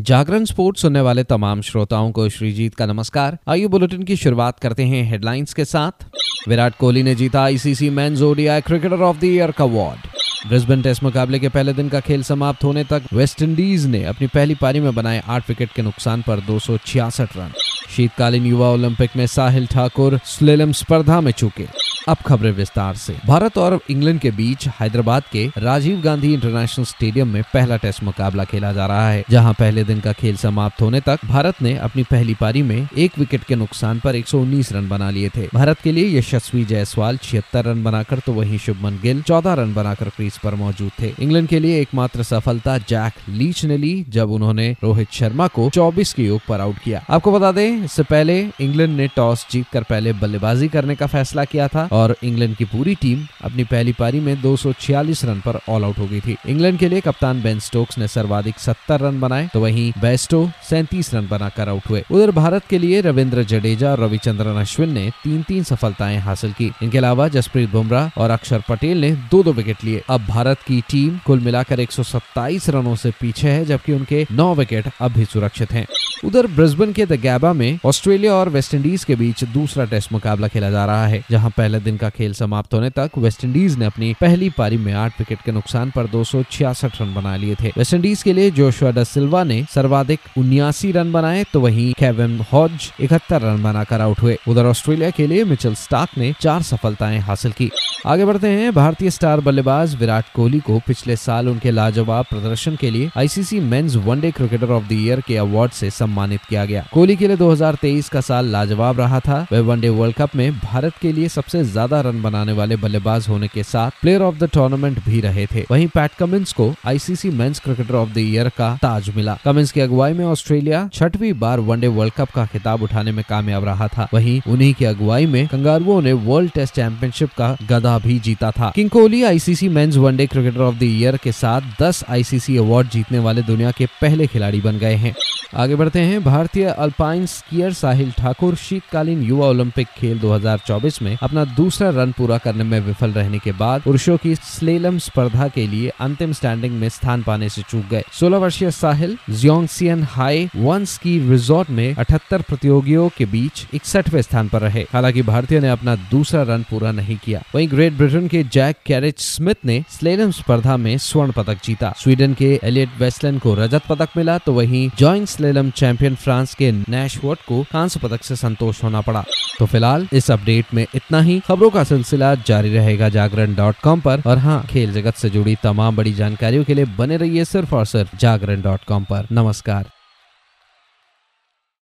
जागरण sports सुनने वाले तमाम श्रोताओं को श्रीजीत का नमस्कार। आइए बुलेटिन की शुरुआत करते हैं हेडलाइंस के साथ। विराट कोहली ने जीता ICC man ODI cricketer of the year का अवार्ड। ब्रिस्बेन टेस्ट मुकाबले के पहले दिन का खेल समाप्त होने तक वेस्टइंडीज ने अपनी पहली पारी में बनाए आठ विकेट के नुकसान पर दो सौ छियासठ रन। शीतकालीन युवा ओलंपिक में साहिल ठाकुर स्लेलम स्पर्धा में चूके। अब खबरें विस्तार से। भारत और इंग्लैंड के बीच हैदराबाद के राजीव गांधी इंटरनेशनल स्टेडियम में पहला टेस्ट मुकाबला खेला जा रहा है, जहाँ पहले दिन का खेल समाप्त होने तक भारत ने अपनी पहली पारी में एक विकेट के नुकसान पर 119 रन बना लिए थे। भारत के लिए यशस्वी जायसवाल छिहत्तर रन बनाकर तो वही शुभमन गिल चौदह रन बनाकर क्रीज पर मौजूद थे। इंग्लैंड के लिए एकमात्र सफलता जैक लीच ने ली, जब उन्होंने रोहित शर्मा को चौबीस के योग पर आउट किया। आपको बता दें, इससे पहले इंग्लैंड ने टॉस जीतकर पहले बल्लेबाजी करने का फैसला किया था और इंग्लैंड की पूरी टीम अपनी पहली पारी में 246 रन पर ऑल आउट हो गई थी। इंग्लैंड के लिए कप्तान बेन स्टोक्स ने सर्वाधिक 70 रन बनाए तो वहीं बेस्टो सैंतीस रन बनाकर आउट हुए। उधर भारत के लिए रविंद्र जडेजा और रविचंद्रन अश्विन ने तीन तीन सफलताएँ हासिल की। इनके अलावा जसप्रीत बुमराह और अक्षर पटेल ने दो दो विकेट लिए। अब भारत की टीम कुल मिलाकर एक सौ सत्ताइस रनों से पीछे है, जबकि उनके नौ विकेट अब भी सुरक्षित हैं। उधर ब्रिस्बेन के द गैबा में ऑस्ट्रेलिया और वेस्टइंडीज के बीच दूसरा टेस्ट मुकाबला खेला जा रहा है, जहाँ पहले दिन का खेल समाप्त होने तक वेस्टइंडीज ने अपनी पहली पारी में आठ विकेट के नुकसान पर दो सौ छियासठ रन बना लिए थे। वेस्टइंडीज के लिए जोशुआ ड सिल्वा ने सर्वाधिक उन्यासी रन बनाए तो वही केविन हॉज इकहत्तर रन बनाकर आउट हुए। उधर ऑस्ट्रेलिया के लिए मिचल स्टार्क ने चार सफलताएँ हासिल की। आगे बढ़ते हैं, भारतीय स्टार बल्लेबाज विराट कोहली को पिछले साल उनके लाजवाब प्रदर्शन के लिए ICC men's one day cricketer of the year के अवार्ड से सम्मानित किया गया। कोहली के लिए 2023 का साल लाजवाब रहा था। वह वनडे वर्ल्ड कप में भारत के लिए सबसे ज़्यादा रन बनाने वाले बल्लेबाज होने के साथ प्लेयर ऑफ़ द टूर्नामेंट भी रहे थे। वहीं पैट कमिंस को ICC men's cricketer of the year का ताज मिला। कमिंस की अगुवाई में ऑस्ट्रेलिया छठवीं बार वनडे वर्ल्ड कप का खिताब उठाने में कामयाब रहा था। वहीं उन्हीं की अगुवाई में कंगारुओं ने वर्ल्ड टेस्ट चैंपियनशिप का गदा भी जीता था। King Kohli ICC men's one day cricketer of the year के साथ 10 आईसीसी अवार्ड जीतने वाले दुनिया के पहले खिलाड़ी बन गए हैं। आगे बढ़ते हैं। भारतीय अल्पाइन स्कीयर साहिल ठाकुर शीतकालीन युवा ओलंपिक खेल 2024 में अपना दूसरा रन पूरा करने में विफल रहने के बाद पुरुषों की स्लेलम स्पर्धा के लिए अंतिम स्टैंडिंग में स्थान पाने से चूक गए। 16 वर्षीय Sahil Jeongseon high one ski resort में 78 प्रतियोगियों के बीच इकसठवे स्थान पर रहे। हालाँकि भारतीय ने अपना दूसरा रन पूरा नहीं किया। वही ग्रेट ब्रिटेन के जैक कैरिच स्मिथ ने स्लेलम स्पर्धा में स्वर्ण पदक जीता। स्वीडन के एलियट वेस्टलैंड को रजत पदक मिला तो वही जॉइंट स्लेलम चैंपियन फ्रांस के नैश वोट को कांस्य पदक से संतोष होना पड़ा। तो फ़िलहाल इस अपडेट में इतना ही। खबरों का सिलसिला जारी रहेगा जागरण डॉट कॉम पर। और हाँ खेल जगत से जुड़ी तमाम बड़ी जानकारियों के लिए बने रहिए सिर्फ़ और सिर्फ़ जागरण डॉट कॉम पर। नमस्कार।